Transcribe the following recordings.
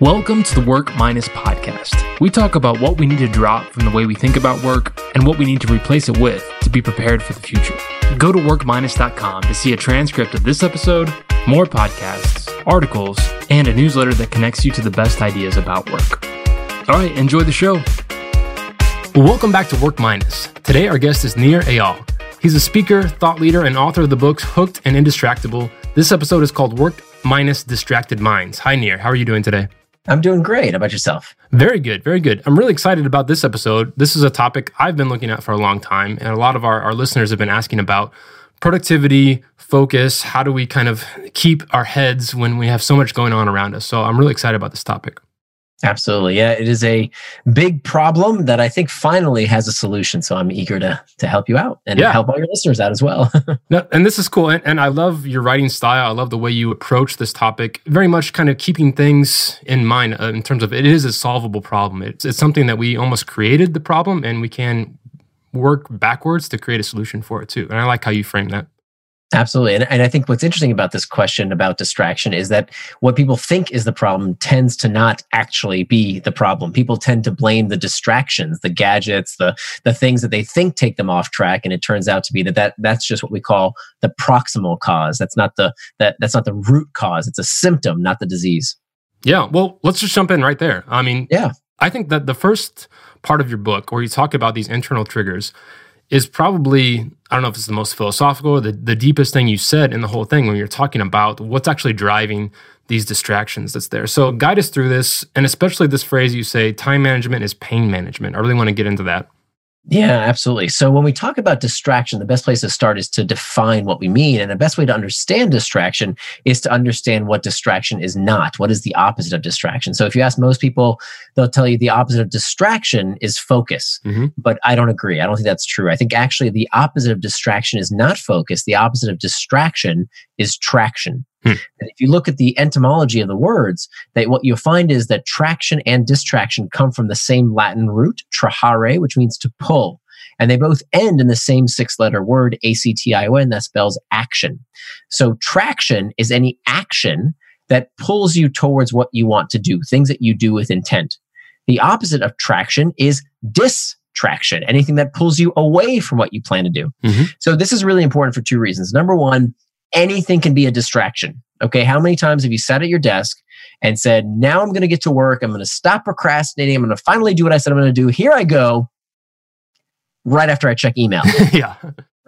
Welcome to the Work Minus podcast. We talk about what we need to drop from the way we think about work and what we need to replace it with to be prepared for the future. Go to workminus.com to see a transcript of this episode, more podcasts, articles, and a newsletter that connects you to the best ideas about work. All right, enjoy the show. Welcome back to Work Minus. Today, our guest is Nir Eyal. He's a speaker, thought leader, and author of the books Hooked and Indistractable. This episode is called Work Minus Distracted Minds. Hi, Nir. How are you doing today? I'm doing great. How about yourself? Very good. Very good. I'm really excited about this episode. This is a topic I've been looking at for a long time, and a lot of our, our listeners have been asking about productivity, focus. How do we kind of keep our heads when we have so much going on around us? So I'm really excited about this topic. Absolutely. Yeah, it is a big problem that I think finally has a solution. So I'm eager to to help you out and yeah. help all your listeners out as well. no, and this is cool. And, and, I love your writing style. I love the way you approach this topic. Very much kind of keeping things in mind uh, in terms of it is a solvable problem. It's, it's something that we almost created the problem and we can work backwards to create a solution for it too. And I like how you frame that. Absolutely. And, and I think what's interesting about this question about distraction is that what people think is the problem tends to not actually be the problem. People tend to blame the distractions, the gadgets, the, the things that they think take them off track. And it turns out to be that, that that's just what we call the proximal cause. That's not the, that, that's not the root cause. It's a symptom, not the disease. Yeah. Well, let's just jump in right there. I mean, yeah. I think that the first part of your book where you talk about these internal triggers is probably I don't know if it's the most philosophical or the, the deepest thing you said in the whole thing when you're talking about what's actually driving these distractions that's there. So guide us through this, and especially this phrase you say, time management is pain management. I really want to get into that. Yeah, absolutely. So when we talk about distraction, the best place to start is to define what we mean. And the best way to understand distraction is to understand what distraction is not. What is the opposite of distraction? So if you ask most people, they'll tell you the opposite of distraction is focus. Mm-hmm. But I don't agree. I don't think that's true. I think actually the opposite of distraction is not focus. The opposite of distraction is traction. Hmm. And if you look at the etymology of the words, that what you'll find is that traction and distraction come from the same Latin root, trahere, which means to pull. And they both end in the same six letter word, A C T I O N, that spells action. So traction is any action that pulls you towards what you want to do, things that you do with intent. The opposite of traction is distraction, anything that pulls you away from what you plan to do. Mm-hmm. So this is really important for two reasons. Number one, anything can be a distraction. Okay. How many times have you sat at your desk and said, now I'm going to get to work. I'm going to stop procrastinating. I'm going to finally do what I said I'm going to do. Here I go. Right after I check email. yeah.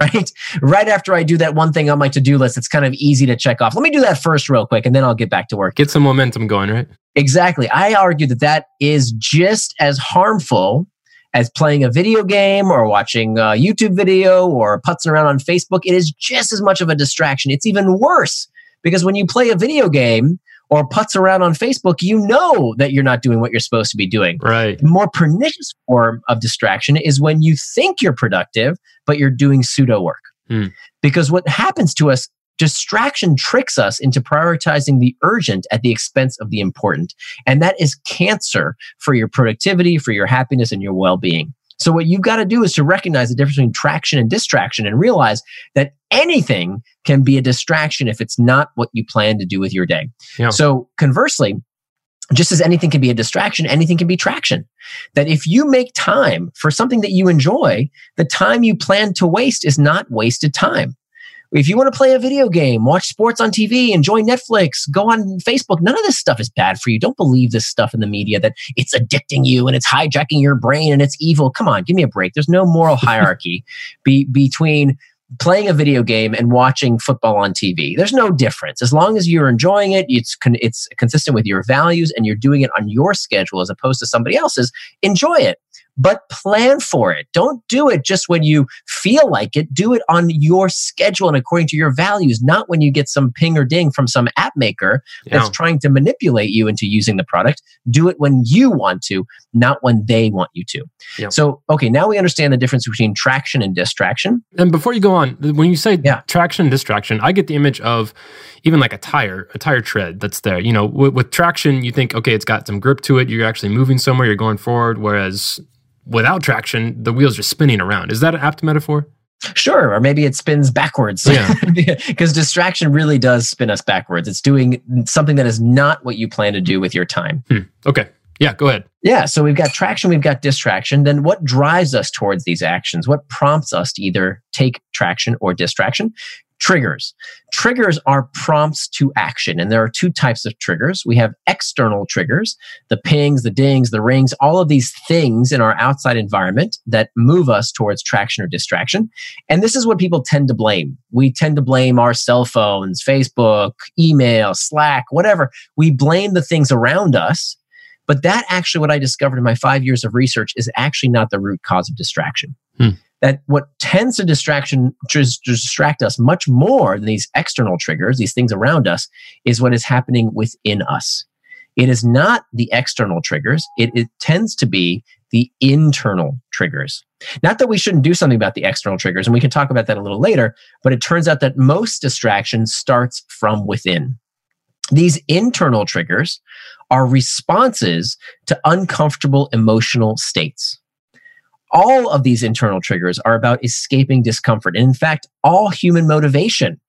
Right. Right after I do that one thing on my to do list, it's kind of easy to check off. Let me do that first, real quick, and then I'll get back to work. Get some momentum going, right? Exactly. I argue that that is just as harmful as playing a video game or watching a YouTube video or putzing around on Facebook. It is just as much of a distraction. It's even worse because when you play a video game or putz around on Facebook, you know that you're not doing what you're supposed to be doing. Right. The more pernicious form of distraction is when you think you're productive, but you're doing pseudo work. Hmm. Because what happens to us Distraction tricks us into prioritizing the urgent at the expense of the important. And that is cancer for your productivity, for your happiness, and your well being. So, what you've got to do is to recognize the difference between traction and distraction and realize that anything can be a distraction if it's not what you plan to do with your day. Yeah. So, conversely, just as anything can be a distraction, anything can be traction. That if you make time for something that you enjoy, the time you plan to waste is not wasted time. If you want to play a video game, watch sports on TV, enjoy Netflix, go on Facebook, none of this stuff is bad for you. Don't believe this stuff in the media that it's addicting you and it's hijacking your brain and it's evil. Come on, give me a break. There's no moral hierarchy be, between playing a video game and watching football on TV. There's no difference. As long as you're enjoying it, it's con- it's consistent with your values and you're doing it on your schedule as opposed to somebody else's, enjoy it but plan for it. Don't do it just when you feel like it. Do it on your schedule and according to your values, not when you get some ping or ding from some app maker yeah. that's trying to manipulate you into using the product. Do it when you want to, not when they want you to. Yeah. So, okay, now we understand the difference between traction and distraction. And before you go on, when you say yeah. traction and distraction, I get the image of even like a tire, a tire tread that's there. You know, with, with traction, you think, okay, it's got some grip to it. You're actually moving somewhere, you're going forward. Whereas without traction, the wheel's just spinning around. Is that an apt metaphor? Sure, or maybe it spins backwards. Yeah. because distraction really does spin us backwards. It's doing something that is not what you plan to do with your time. Hmm. Okay. Yeah, go ahead. Yeah, so we've got traction, we've got distraction. Then what drives us towards these actions? What prompts us to either take traction or distraction? Triggers. Triggers are prompts to action. And there are two types of triggers. We have external triggers, the pings, the dings, the rings, all of these things in our outside environment that move us towards traction or distraction. And this is what people tend to blame. We tend to blame our cell phones, Facebook, email, Slack, whatever. We blame the things around us. But that actually, what I discovered in my five years of research, is actually not the root cause of distraction. Hmm that what tends to distraction just distract us much more than these external triggers, these things around us, is what is happening within us. It is not the external triggers. It, it tends to be the internal triggers. Not that we shouldn't do something about the external triggers, and we can talk about that a little later, but it turns out that most distraction starts from within. These internal triggers are responses to uncomfortable emotional states all of these internal triggers are about escaping discomfort. And in fact, all human motivation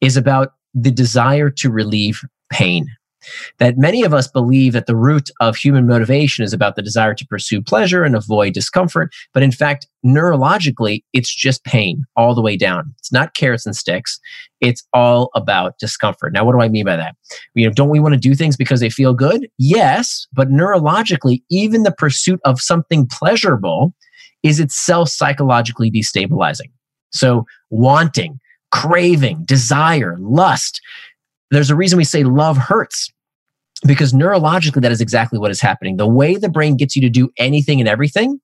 is about the desire to relieve pain. That many of us believe that the root of human motivation is about the desire to pursue pleasure and avoid discomfort. But in fact, neurologically, it's just pain all the way down. It's not carrots and sticks. It's all about discomfort. Now, what do I mean by that? You know, don't we want to do things because they feel good? Yes, but neurologically, even the pursuit of something pleasurable is itself psychologically destabilizing. So, wanting, craving, desire, lust. There's a reason we say love hurts because neurologically, that is exactly what is happening. The way the brain gets you to do anything and everything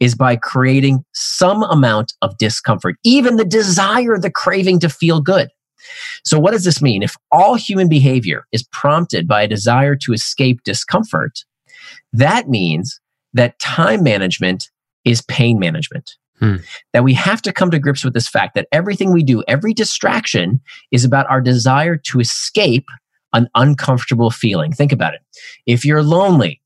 is by creating some amount of discomfort, even the desire, the craving to feel good. So, what does this mean? If all human behavior is prompted by a desire to escape discomfort, that means that time management is pain management. Hmm. That we have to come to grips with this fact that everything we do, every distraction is about our desire to escape an uncomfortable feeling. Think about it. If you're lonely,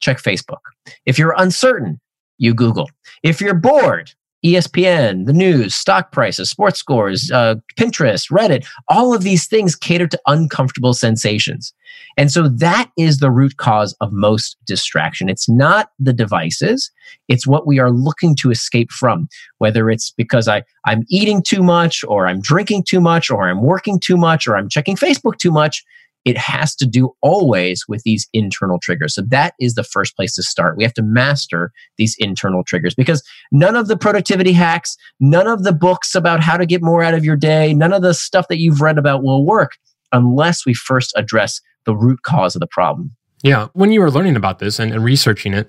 check Facebook. If you're uncertain, you Google. If you're bored, ESPN, the news, stock prices, sports scores, uh, Pinterest, Reddit, all of these things cater to uncomfortable sensations. And so that is the root cause of most distraction. It's not the devices, it's what we are looking to escape from, whether it's because I, I'm eating too much, or I'm drinking too much, or I'm working too much, or I'm checking Facebook too much it has to do always with these internal triggers. So that is the first place to start. We have to master these internal triggers because none of the productivity hacks, none of the books about how to get more out of your day, none of the stuff that you've read about will work unless we first address the root cause of the problem. Yeah. When you were learning about this and, and researching it,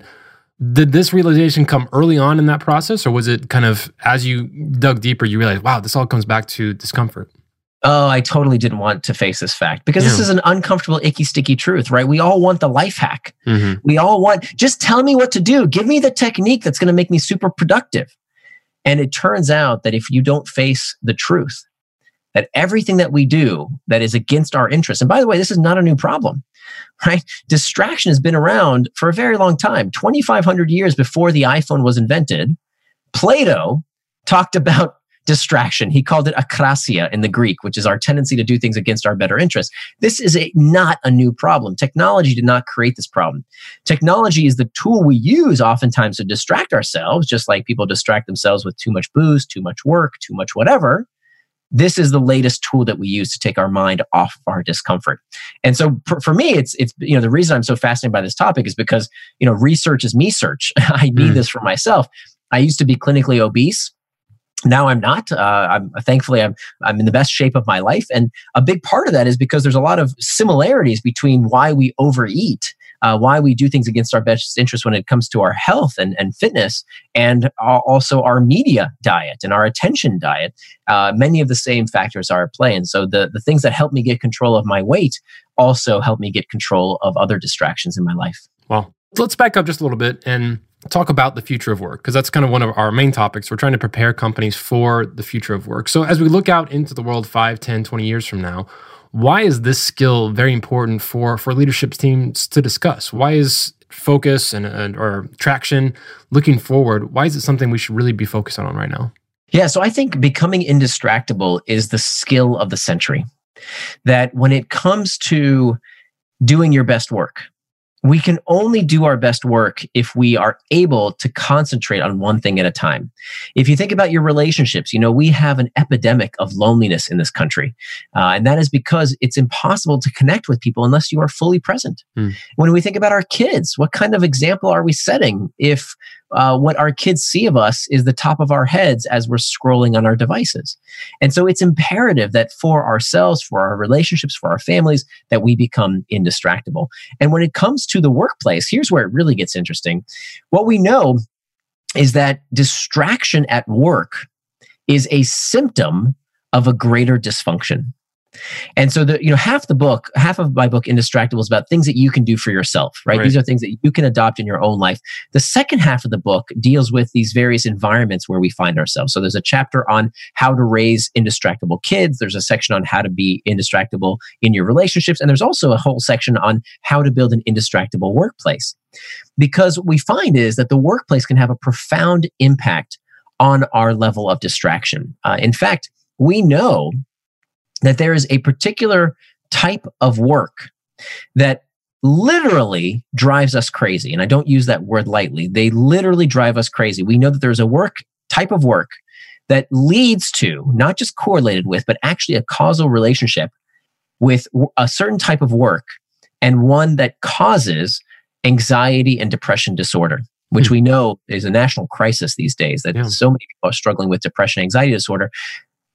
did this realization come early on in that process, or was it kind of as you dug deeper, you realized, wow, this all comes back to discomfort? Oh, I totally didn't want to face this fact because yeah. this is an uncomfortable, icky, sticky truth, right? We all want the life hack. Mm-hmm. We all want, just tell me what to do. Give me the technique that's going to make me super productive. And it turns out that if you don't face the truth, that everything that we do that is against our interests, and by the way, this is not a new problem, right? Distraction has been around for a very long time. 2,500 years before the iPhone was invented, Plato talked about distraction. He called it akrasia in the Greek, which is our tendency to do things against our better interests. This is a, not a new problem. Technology did not create this problem. Technology is the tool we use oftentimes to distract ourselves, just like people distract themselves with too much booze, too much work, too much whatever. This is the latest tool that we use to take our mind off of our discomfort. And so for, for me, it's, it's, you know, the reason I'm so fascinated by this topic is because, you know, research is me search. I need mm. this for myself. I used to be clinically obese now i'm not uh, i'm thankfully I'm, I'm in the best shape of my life. And a big part of that is because there's a lot of similarities between why we overeat uh, why we do things against our best interest when it comes to our health and, and fitness and also our media diet and our attention diet. Uh, many of the same factors are at play. And so the, the things that help me get control of my weight also help me get control of other distractions in my life. Well let's back up just a little bit and talk about the future of work because that's kind of one of our main topics. We're trying to prepare companies for the future of work. So as we look out into the world 5, 10, 20 years from now, why is this skill very important for for leadership teams to discuss? Why is focus and, and or traction looking forward? Why is it something we should really be focused on right now? Yeah, so I think becoming indistractable is the skill of the century. That when it comes to doing your best work, we can only do our best work if we are able to concentrate on one thing at a time. If you think about your relationships, you know, we have an epidemic of loneliness in this country. Uh, and that is because it's impossible to connect with people unless you are fully present. Hmm. When we think about our kids, what kind of example are we setting if uh, what our kids see of us is the top of our heads as we're scrolling on our devices. And so it's imperative that for ourselves, for our relationships, for our families, that we become indistractable. And when it comes to the workplace, here's where it really gets interesting. What we know is that distraction at work is a symptom of a greater dysfunction. And so the you know half the book, half of my book Indistractable is about things that you can do for yourself, right? right? These are things that you can adopt in your own life. The second half of the book deals with these various environments where we find ourselves. So there's a chapter on how to raise indistractable kids, there's a section on how to be indistractable in your relationships, and there's also a whole section on how to build an indistractable workplace. Because what we find is that the workplace can have a profound impact on our level of distraction. Uh, in fact, we know that there is a particular type of work that literally drives us crazy. And I don't use that word lightly. They literally drive us crazy. We know that there's a work type of work that leads to, not just correlated with, but actually a causal relationship with a certain type of work and one that causes anxiety and depression disorder, which mm. we know is a national crisis these days, that yeah. so many people are struggling with depression, anxiety disorder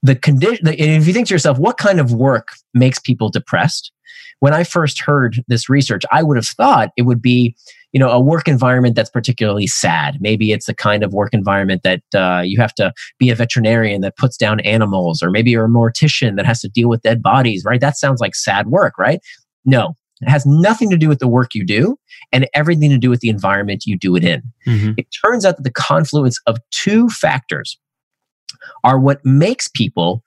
the condition if you think to yourself what kind of work makes people depressed when i first heard this research i would have thought it would be you know a work environment that's particularly sad maybe it's the kind of work environment that uh, you have to be a veterinarian that puts down animals or maybe you're a mortician that has to deal with dead bodies right that sounds like sad work right no it has nothing to do with the work you do and everything to do with the environment you do it in. Mm-hmm. It turns out that the confluence of two factors are what makes people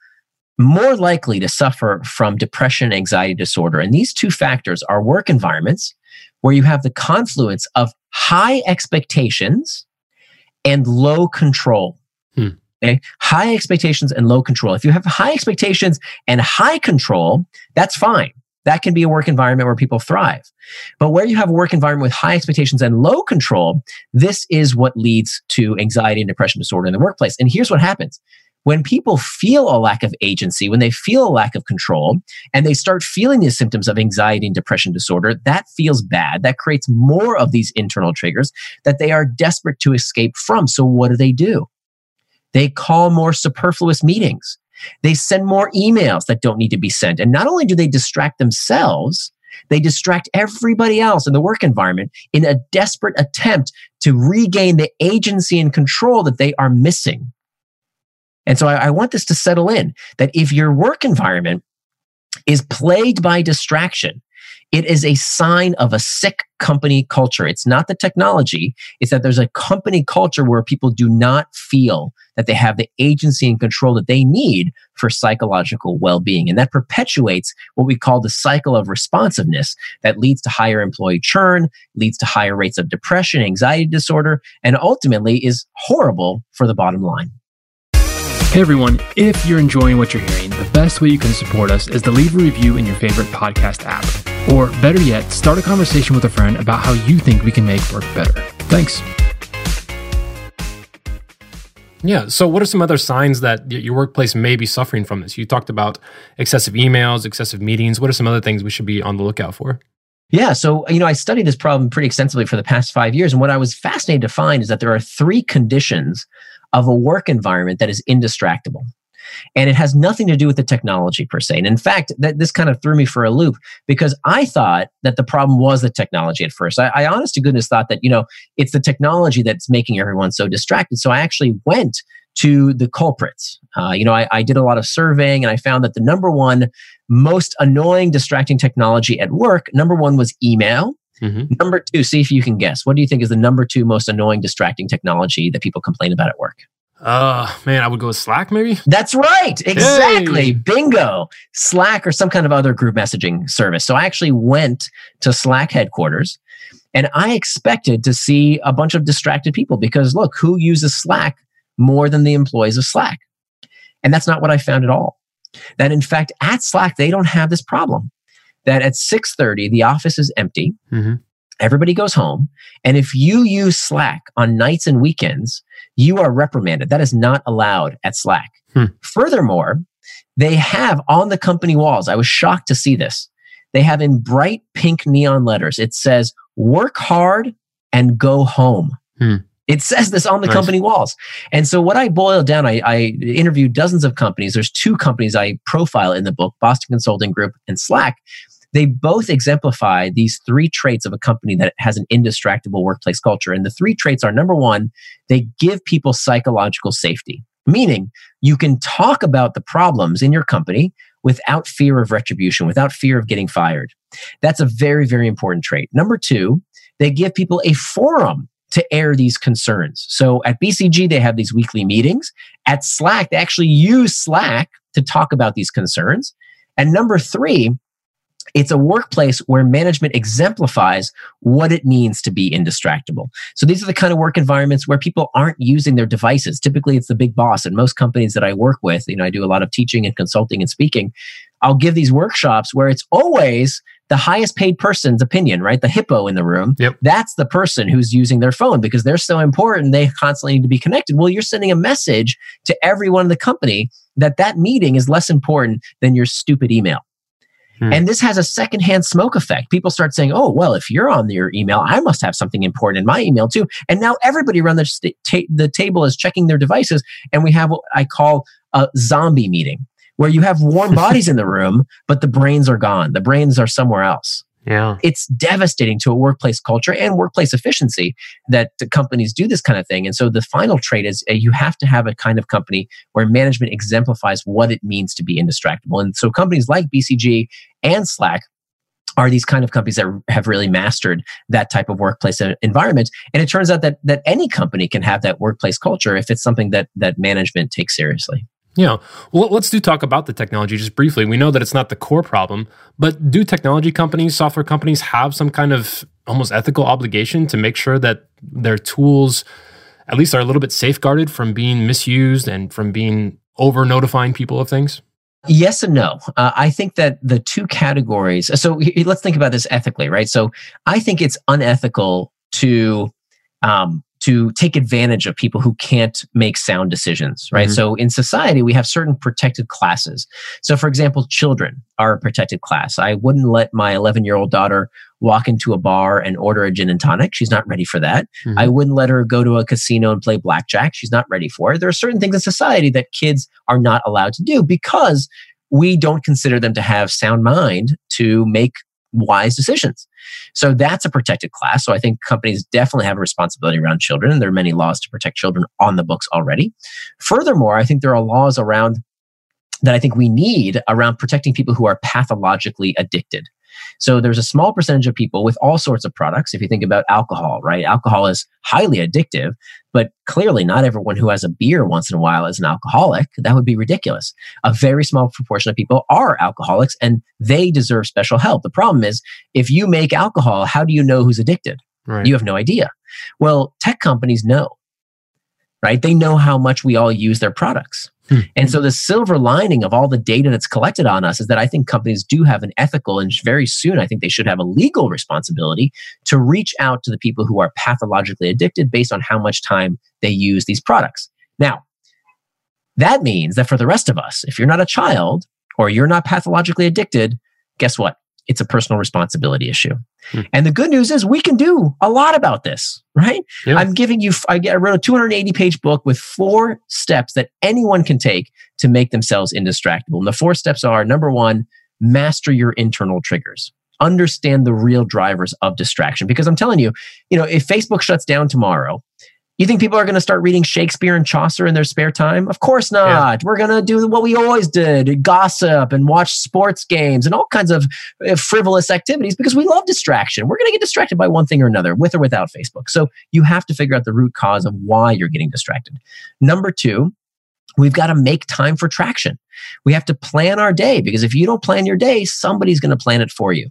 more likely to suffer from depression anxiety disorder. And these two factors are work environments where you have the confluence of high expectations and low control. Hmm. Okay? High expectations and low control. If you have high expectations and high control, that's fine. That can be a work environment where people thrive. But where you have a work environment with high expectations and low control, this is what leads to anxiety and depression disorder in the workplace. And here's what happens. When people feel a lack of agency, when they feel a lack of control, and they start feeling these symptoms of anxiety and depression disorder, that feels bad. That creates more of these internal triggers that they are desperate to escape from. So, what do they do? They call more superfluous meetings. They send more emails that don't need to be sent. And not only do they distract themselves, they distract everybody else in the work environment in a desperate attempt to regain the agency and control that they are missing. And so I, I, want this to settle in that if your work environment is plagued by distraction, it is a sign of a sick company culture. It's not the technology, it's that there's a company culture where people do not feel that they have the agency and control that they need for psychological well being. And that perpetuates what we call the cycle of responsiveness that leads to higher employee churn, leads to higher rates of depression, anxiety disorder, and ultimately is horrible for the bottom line. Hey everyone, if you're enjoying what you're hearing, the best way you can support us is to leave a review in your favorite podcast app. Or better yet, start a conversation with a friend about how you think we can make work better. Thanks. Yeah. So, what are some other signs that your workplace may be suffering from this? You talked about excessive emails, excessive meetings. What are some other things we should be on the lookout for? Yeah. So, uh, you know, I studied this problem pretty extensively for the past five years. And what I was fascinated to find is that there are three conditions of a work environment that is indistractable. And it has nothing to do with the technology per se. And in fact, that this kind of threw me for a loop because I thought that the problem was the technology at first. I, I honest to goodness thought that, you know, it's the technology that's making everyone so distracted. So I actually went to the culprits. Uh, you know, I, I, did a lot of surveying and I found that the number one most annoying, distracting technology at work, number one was email. Mm-hmm. Number two, see if you can guess. What do you think is the number two most annoying, distracting technology that people complain about at work? Uh, man, I would go with Slack maybe. That's right. Exactly. Hey. Bingo. Slack or some kind of other group messaging service. So I actually went to Slack headquarters and I expected to see a bunch of distracted people because look, who uses Slack more than the employees of Slack. And that's not what I found at all. That in fact, at Slack, they don't have this problem. That at 6:30, the office is empty. Mm-hmm. Everybody goes home. And if you use Slack on nights and weekends, you are reprimanded. That is not allowed at Slack. Hmm. Furthermore, they have on the company walls, I was shocked to see this. They have in bright pink neon letters, it says, work hard and go home. Hmm. It says this on the nice. company walls. And so what I boiled down, I, I, interviewed dozens of companies. There's two companies I profile in the book, Boston Consulting Group and Slack. They both exemplify these three traits of a company that has an indistractable workplace culture. And the three traits are number one, they give people psychological safety, meaning you can talk about the problems in your company without fear of retribution, without fear of getting fired. That's a very, very important trait. Number two, they give people a forum to air these concerns. So at BCG, they have these weekly meetings. At Slack, they actually use Slack to talk about these concerns. And number three, it's a workplace where management exemplifies what it means to be indistractable. So these are the kind of work environments where people aren't using their devices. Typically, it's the big boss. And most companies that I work with, you know, I do a lot of teaching and consulting and speaking. I'll give these workshops where it's always the highest paid person's opinion, right? The hippo in the room. Yep. That's the person who's using their phone because they're so important. They constantly need to be connected. Well, you're sending a message to everyone in the company that that meeting is less important than your stupid email. Hmm. And this has a secondhand smoke effect. People start saying, oh, well, if you're on your email, I must have something important in my email too. And now everybody around the, st- ta- the table is checking their devices. And we have what I call a zombie meeting where you have warm bodies in the room, but the brains are gone. The brains are somewhere else. Yeah. It's devastating to a workplace culture and workplace efficiency that the companies do this kind of thing. And so the final trait is uh, you have to have a kind of company where management exemplifies what it means to be indistractable. And so companies like BCG and Slack are these kind of companies that have really mastered that type of workplace environment and it turns out that that any company can have that workplace culture if it's something that that management takes seriously yeah. Well, let's do talk about the technology just briefly. We know that it's not the core problem, but do technology companies, software companies have some kind of almost ethical obligation to make sure that their tools at least are a little bit safeguarded from being misused and from being over notifying people of things? Yes and no. Uh, I think that the two categories. So let's think about this ethically, right? So I think it's unethical to um, to take advantage of people who can't make sound decisions, right? Mm-hmm. So in society, we have certain protected classes. So, for example, children are a protected class. I wouldn't let my 11 year old daughter walk into a bar and order a gin and tonic. She's not ready for that. Mm-hmm. I wouldn't let her go to a casino and play blackjack. She's not ready for it. There are certain things in society that kids are not allowed to do because we don't consider them to have sound mind to make wise decisions. So that's a protected class. So I think companies definitely have a responsibility around children, and there are many laws to protect children on the books already. Furthermore, I think there are laws around that I think we need around protecting people who are pathologically addicted. So there's a small percentage of people with all sorts of products. If you think about alcohol, right? Alcohol is highly addictive, but clearly not everyone who has a beer once in a while is an alcoholic. That would be ridiculous. A very small proportion of people are alcoholics and they deserve special help. The problem is if you make alcohol, how do you know who's addicted? Right. You have no idea. Well, tech companies know, right? They know how much we all use their products. Hmm. And so the silver lining of all the data that's collected on us is that I think companies do have an ethical and very soon I think they should have a legal responsibility to reach out to the people who are pathologically addicted based on how much time they use these products. Now, that means that for the rest of us, if you're not a child or you're not pathologically addicted, guess what? It's a personal responsibility issue. Hmm. And the good news is we can do a lot about this, right? Yeah. I'm giving you, I wrote a 280 page book with four steps that anyone can take to make themselves indistractable. And the four steps are number one, master your internal triggers understand the real drivers of distraction because i'm telling you you know if facebook shuts down tomorrow you think people are going to start reading Shakespeare and Chaucer in their spare time? Of course not. Yeah. We're going to do what we always did gossip and watch sports games and all kinds of uh, frivolous activities because we love distraction. We're going to get distracted by one thing or another, with or without Facebook. So you have to figure out the root cause of why you're getting distracted. Number two, we've got to make time for traction. We have to plan our day because if you don't plan your day, somebody's going to plan it for you.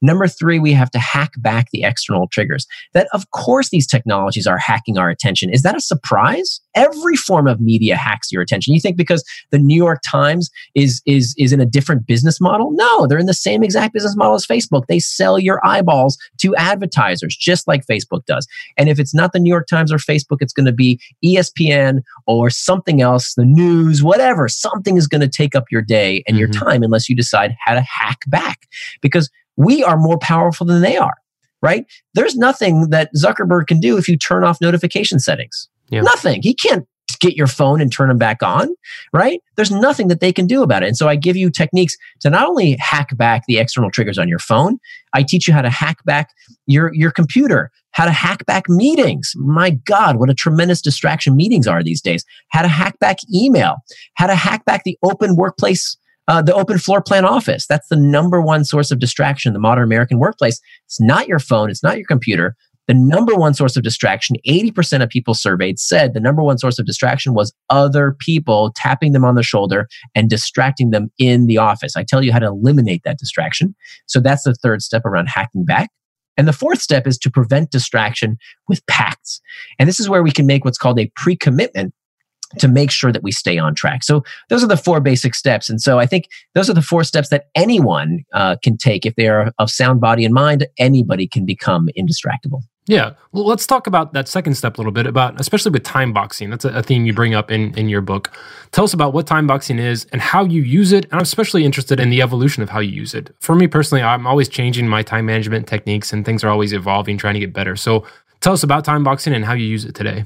Number three, we have to hack back the external triggers. That, of course, these technologies are hacking our attention. Is that a surprise? Every form of media hacks your attention. You think because the New York Times is, is, is in a different business model? No, they're in the same exact business model as Facebook. They sell your eyeballs to advertisers, just like Facebook does. And if it's not the New York Times or Facebook, it's going to be ESPN or something else, the news, whatever. Something is going to take up your day and mm-hmm. your time unless you decide how to hack back. Because we are more powerful than they are, right? There's nothing that Zuckerberg can do if you turn off notification settings. Yeah. Nothing. He can't get your phone and turn them back on, right? There's nothing that they can do about it. And so I give you techniques to not only hack back the external triggers on your phone, I teach you how to hack back your, your computer, how to hack back meetings. My God, what a tremendous distraction meetings are these days. How to hack back email, how to hack back the open workplace uh, the open floor plan office. That's the number one source of distraction in the modern American workplace. It's not your phone, it's not your computer. The number one source of distraction, 80% of people surveyed said the number one source of distraction was other people tapping them on the shoulder and distracting them in the office. I tell you how to eliminate that distraction. So that's the third step around hacking back. And the fourth step is to prevent distraction with pacts. And this is where we can make what's called a pre commitment to make sure that we stay on track. So those are the four basic steps. And so I think those are the four steps that anyone uh, can take if they are of sound body and mind. Anybody can become indistractable. Yeah. Well, let's talk about that second step a little bit about, especially with time boxing. That's a, a, theme you bring up in, in your book. Tell us about what time boxing is and how you use it. And I'm especially interested in the evolution of how you use it. For me personally, I'm always changing my time management techniques and things are always evolving, trying to get better. So tell us about time boxing and how you use it today.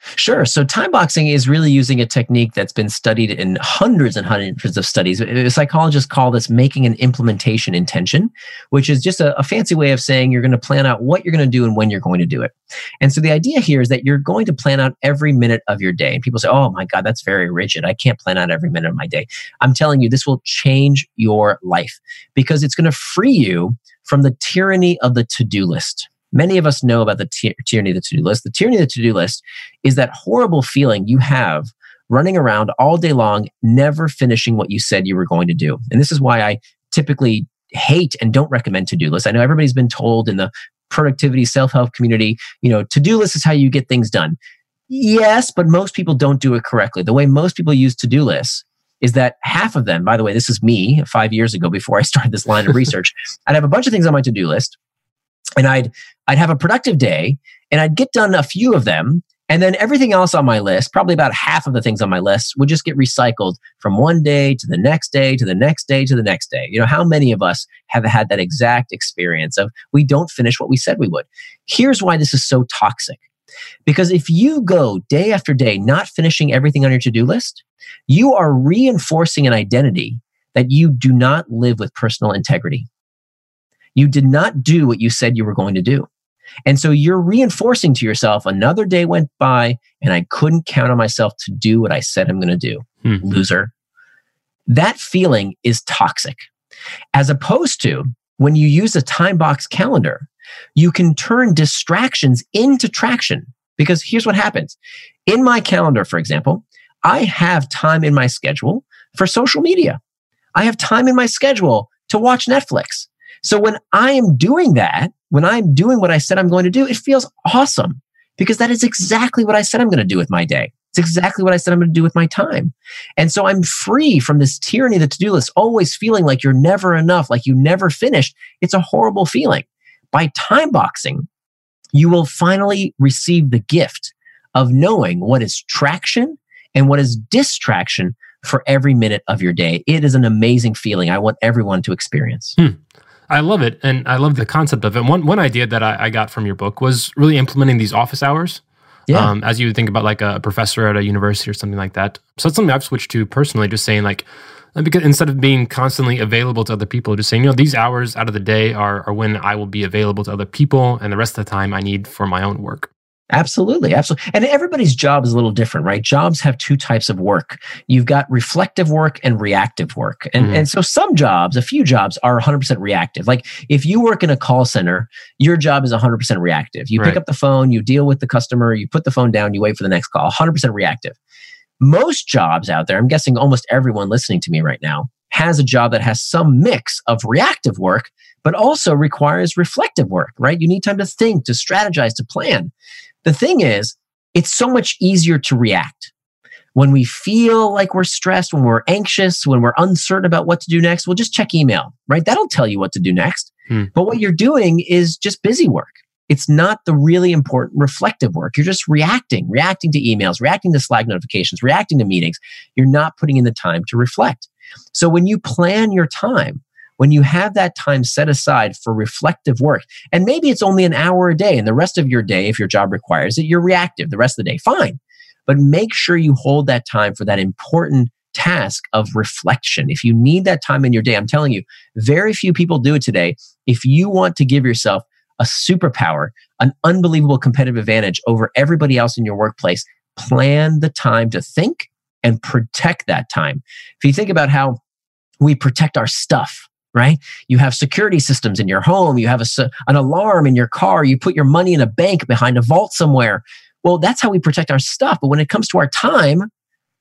Sure. So time boxing is really using a technique that's been studied in hundreds and hundreds of studies. Uh, psychologists call this making an implementation intention, which is just a, a fancy way of saying you're going to plan out what you're going to do and when you're going to do it. And so the idea here is that you're going to plan out every minute of your day. And people say, oh my God, that's very rigid. I can't plan out every minute of my day. I'm telling you, this will change your life because it's going to free you from the tyranny of the to do list. Many of us know about the ty- tyranny of the to do list. The tyranny of the to do list is that horrible feeling you have running around all day long, never finishing what you said you were going to do. And this is why I typically hate and don't recommend to do lists. I know everybody's been told in the productivity self help community, you know, to do list is how you get things done. Yes, but most people don't do it correctly. The way most people use to do lists is that half of them, by the way, this is me five years ago before I started this line of research, I'd have a bunch of things on my to do list and I'd I'd have a productive day and I'd get done a few of them and then everything else on my list, probably about half of the things on my list would just get recycled from one day to the next day to the next day to the next day. You know, how many of us have had that exact experience of we don't finish what we said we would? Here's why this is so toxic. Because if you go day after day not finishing everything on your to do list, you are reinforcing an identity that you do not live with personal integrity. You did not do what you said you were going to do. And so you're reinforcing to yourself another day went by and I couldn't count on myself to do what I said I'm going to do. Mm-hmm. Loser. That feeling is toxic. As opposed to when you use a time box calendar, you can turn distractions into traction. Because here's what happens. In my calendar, for example, I have time in my schedule for social media. I have time in my schedule to watch Netflix. So when I am doing that, when I'm doing what I said I'm going to do, it feels awesome because that is exactly what I said I'm going to do with my day. It's exactly what I said I'm going to do with my time. And so I'm free from this tyranny of the to do list, always feeling like you're never enough, like you never finished. It's a horrible feeling. By time boxing, you will finally receive the gift of knowing what is traction and what is distraction for every minute of your day. It is an amazing feeling. I want everyone to experience. Hmm. I love it, and I love the concept of it. One one idea that I, I got from your book was really implementing these office hours. Yeah. Um, as you would think about like a professor at a university or something like that. So that's something I've switched to personally, just saying like, uh, because instead of being constantly available to other people, just saying, you know, these hours out of the day are, are when I will be available to other people, and the rest of the time I need for my own work. Absolutely. Absolutely. And everybody's job is a little different, right? Jobs have two types of work. You've got reflective work and reactive work. And, mm-hmm. and so some jobs, a few jobs are 100% reactive. Like if you work in a call center, your job is 100% reactive. You right. pick up the phone, you deal with the customer, you put the phone down, you wait for the next call, 100% reactive. Most jobs out there, I'm guessing almost everyone listening to me right now, has a job that has some mix of reactive work but also requires reflective work, right? You need time to think, to strategize, to plan. The thing is, it's so much easier to react. When we feel like we're stressed, when we're anxious, when we're uncertain about what to do next, we'll just check email, right? That'll tell you what to do next. Hmm. But what you're doing is just busy work. It's not the really important reflective work. You're just reacting, reacting to emails, reacting to Slack notifications, reacting to meetings. You're not putting in the time to reflect. So when you plan your time, when you have that time set aside for reflective work, and maybe it's only an hour a day, and the rest of your day, if your job requires it, you're reactive the rest of the day, fine. But make sure you hold that time for that important task of reflection. If you need that time in your day, I'm telling you, very few people do it today. If you want to give yourself a superpower, an unbelievable competitive advantage over everybody else in your workplace, plan the time to think and protect that time. If you think about how we protect our stuff, right? You have security systems in your home, you have a, an alarm in your car, you put your money in a bank behind a vault somewhere. Well, that's how we protect our stuff. But when it comes to our time,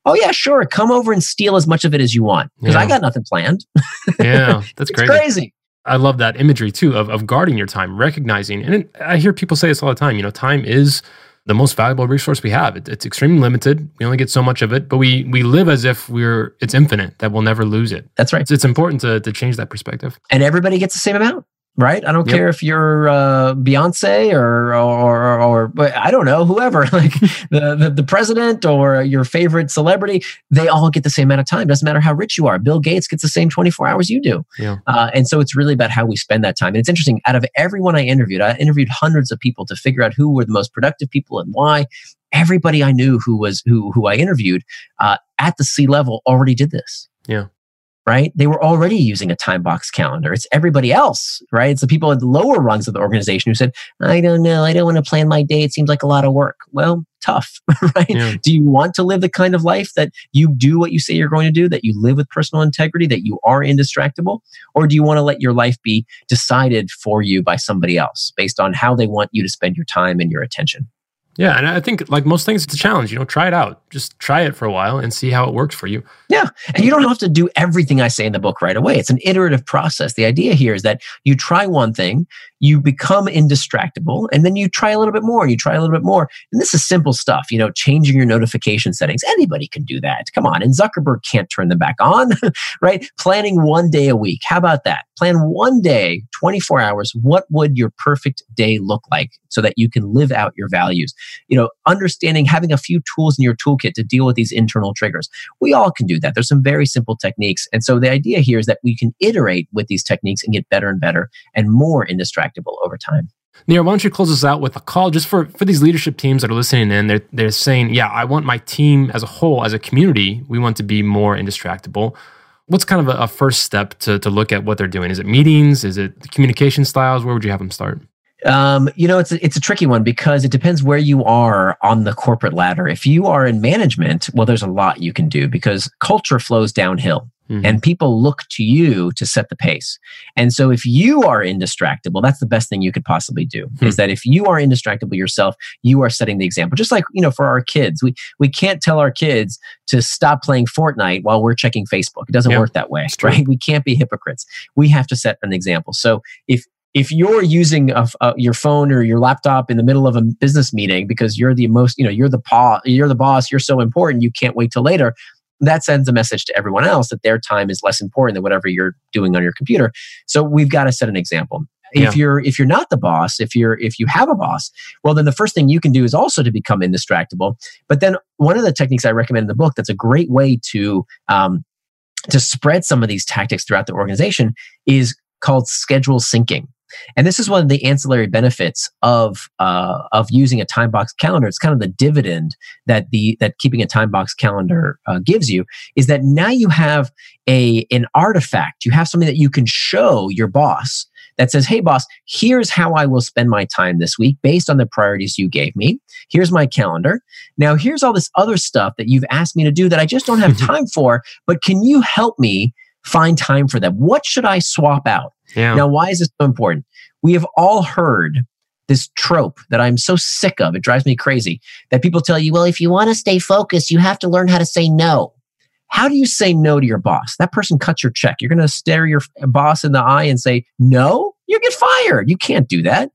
oh yeah, sure, come over and steal as much of it as you want because yeah. I got nothing planned. yeah, that's crazy. crazy. I love that imagery too of, of guarding your time, recognizing, and I hear people say this all the time. You know, time is the most valuable resource we have. It, it's extremely limited. We only get so much of it, but we we live as if we're it's infinite that we'll never lose it. That's right. It's, it's important to to change that perspective. And everybody gets the same amount right? I don't yep. care if you're uh, Beyonce or, or, or or I don't know whoever, like the, the, the president or your favorite celebrity. They all get the same amount of time. Doesn't matter how rich you are. Bill Gates gets the same 24 hours you do. Yeah. Uh, and so it's really about how we spend that time. And it's interesting. Out of everyone I interviewed, I interviewed hundreds of people to figure out who were the most productive people and why. Everybody I knew who was who who I interviewed uh, at the C level already did this. Yeah right? They were already using a time box calendar. It's everybody else, right? It's the people at the lower rungs of the organization who said, I don't know, I don't want to plan my day. It seems like a lot of work. Well, tough, right? Yeah. Do you want to live the kind of life that you do what you say you're going to do, that you live with personal integrity, that you are indistractable? Or do you want to let your life be decided for you by somebody else based on how they want you to spend your time and your attention? Yeah, and I think like most things, it's a challenge. You know, try it out. Just try it for a while and see how it works for you. Yeah, and you don't have to do everything I say in the book right away. It's an iterative process. The idea here is that you try one thing, you become indistractable, and then you try a little bit more, you try a little bit more. And this is simple stuff. You know, changing your notification settings. Anybody can do that. Come on, and Zuckerberg can't turn them back on, right? Planning one day a week. How about that? Plan one day, 24 hours. What would your perfect day look like so that you can live out your values? you know, understanding having a few tools in your toolkit to deal with these internal triggers. We all can do that. There's some very simple techniques. And so the idea here is that we can iterate with these techniques and get better and better and more indistractable over time. Nir, why don't you close us out with a call just for, for these leadership teams that are listening in? They're, they're saying, yeah, I want my team as a whole, as a community, we want to be more indistractable. What's kind of a, a first step to, to look at what they're doing? Is it meetings? Is it communication styles? Where would you have them start? Um, you know, it's a, it's a tricky one because it depends where you are on the corporate ladder. If you are in management, well, there's a lot you can do because culture flows downhill. Mm-hmm. And people look to you to set the pace. And so if you are indistractable, that's the best thing you could possibly do. Mm-hmm. Is that if you are indistractable yourself, you are setting the example. Just like, you know, for our kids, we we can't tell our kids to stop playing Fortnite while we're checking Facebook. It doesn't work that way, right? We can't be hypocrites. We have to set an example. So if if you're using a, a, your phone or your laptop in the middle of a business meeting because you're the most, you know, you're the paw, you're the boss, you're so important, you can't wait till later. That sends a message to everyone else that their time is less important than whatever you're doing on your computer. So we've got to set an example. Yeah. If you're if you're not the boss, if you're if you have a boss, well then the first thing you can do is also to become indistractable. But then one of the techniques I recommend in the book that's a great way to um, to spread some of these tactics throughout the organization is called schedule syncing. And this is one of the ancillary benefits of uh, of using a time box calendar. It's kind of the dividend that the that keeping a time box calendar uh, gives you is that now you have a an artifact. You have something that you can show your boss that says, "Hey, boss, here's how I will spend my time this week based on the priorities you gave me. Here's my calendar. Now, here's all this other stuff that you've asked me to do that I just don't have time for. But can you help me?" find time for them. What should I swap out? Yeah. Now, why is this so important? We have all heard this trope that I'm so sick of. It drives me crazy that people tell you, well, if you want to stay focused, you have to learn how to say no. How do you say no to your boss? That person cuts your check. You're going to stare your boss in the eye and say, no? you get fired. You can't do that.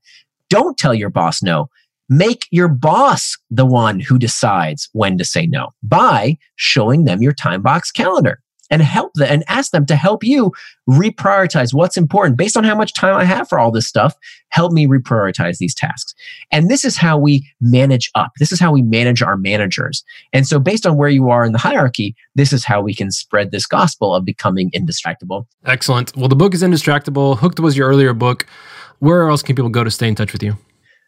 Don't tell your boss no. Make your boss the one who decides when to say no by showing them your time box calendar and help them and ask them to help you reprioritize what's important based on how much time I have for all this stuff. Help me reprioritize these tasks. And this is how we manage up. This is how we manage our managers. And so, based on where you are in the hierarchy, this is how we can spread this gospel of becoming indistractable. Excellent. Well, the book is Indistractable. Hooked was your earlier book. Where else can people go to stay in touch with you?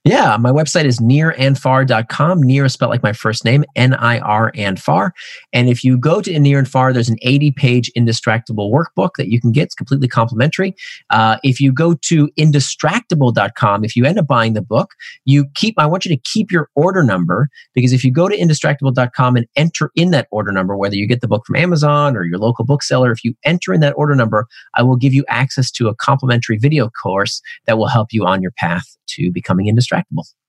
Yeah, my website is nirandfar.com. Near is spelled like my first name, N I R and far. And if you go to Nir and Far, there's an 80 page Indistractable workbook that you can get. It's completely complimentary. Uh, if you go to indistractable.com, if you end up buying the book, you keep, I want you to keep your order number because if you go to indistractable.com and enter in that order number, whether you get the book from Amazon or your local bookseller, if you enter in that order number, I will give you access to a complimentary video course that will help you on your path to becoming indistractable.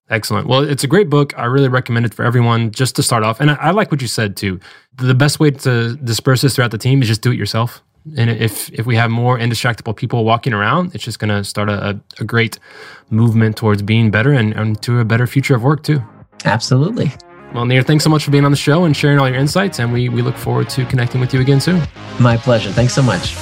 Excellent. Well, it's a great book. I really recommend it for everyone just to start off. And I, I, like what you said too. The best way to disperse this throughout the team is just do it yourself. And if if we have more indistractable people walking around, it's just going to start a, a great movement towards being better and, and to a better future of work too. Absolutely. Well, Nir, thanks so much for being on the show and sharing all your insights. And we, we look forward to connecting with you again soon. My pleasure. Thanks so much.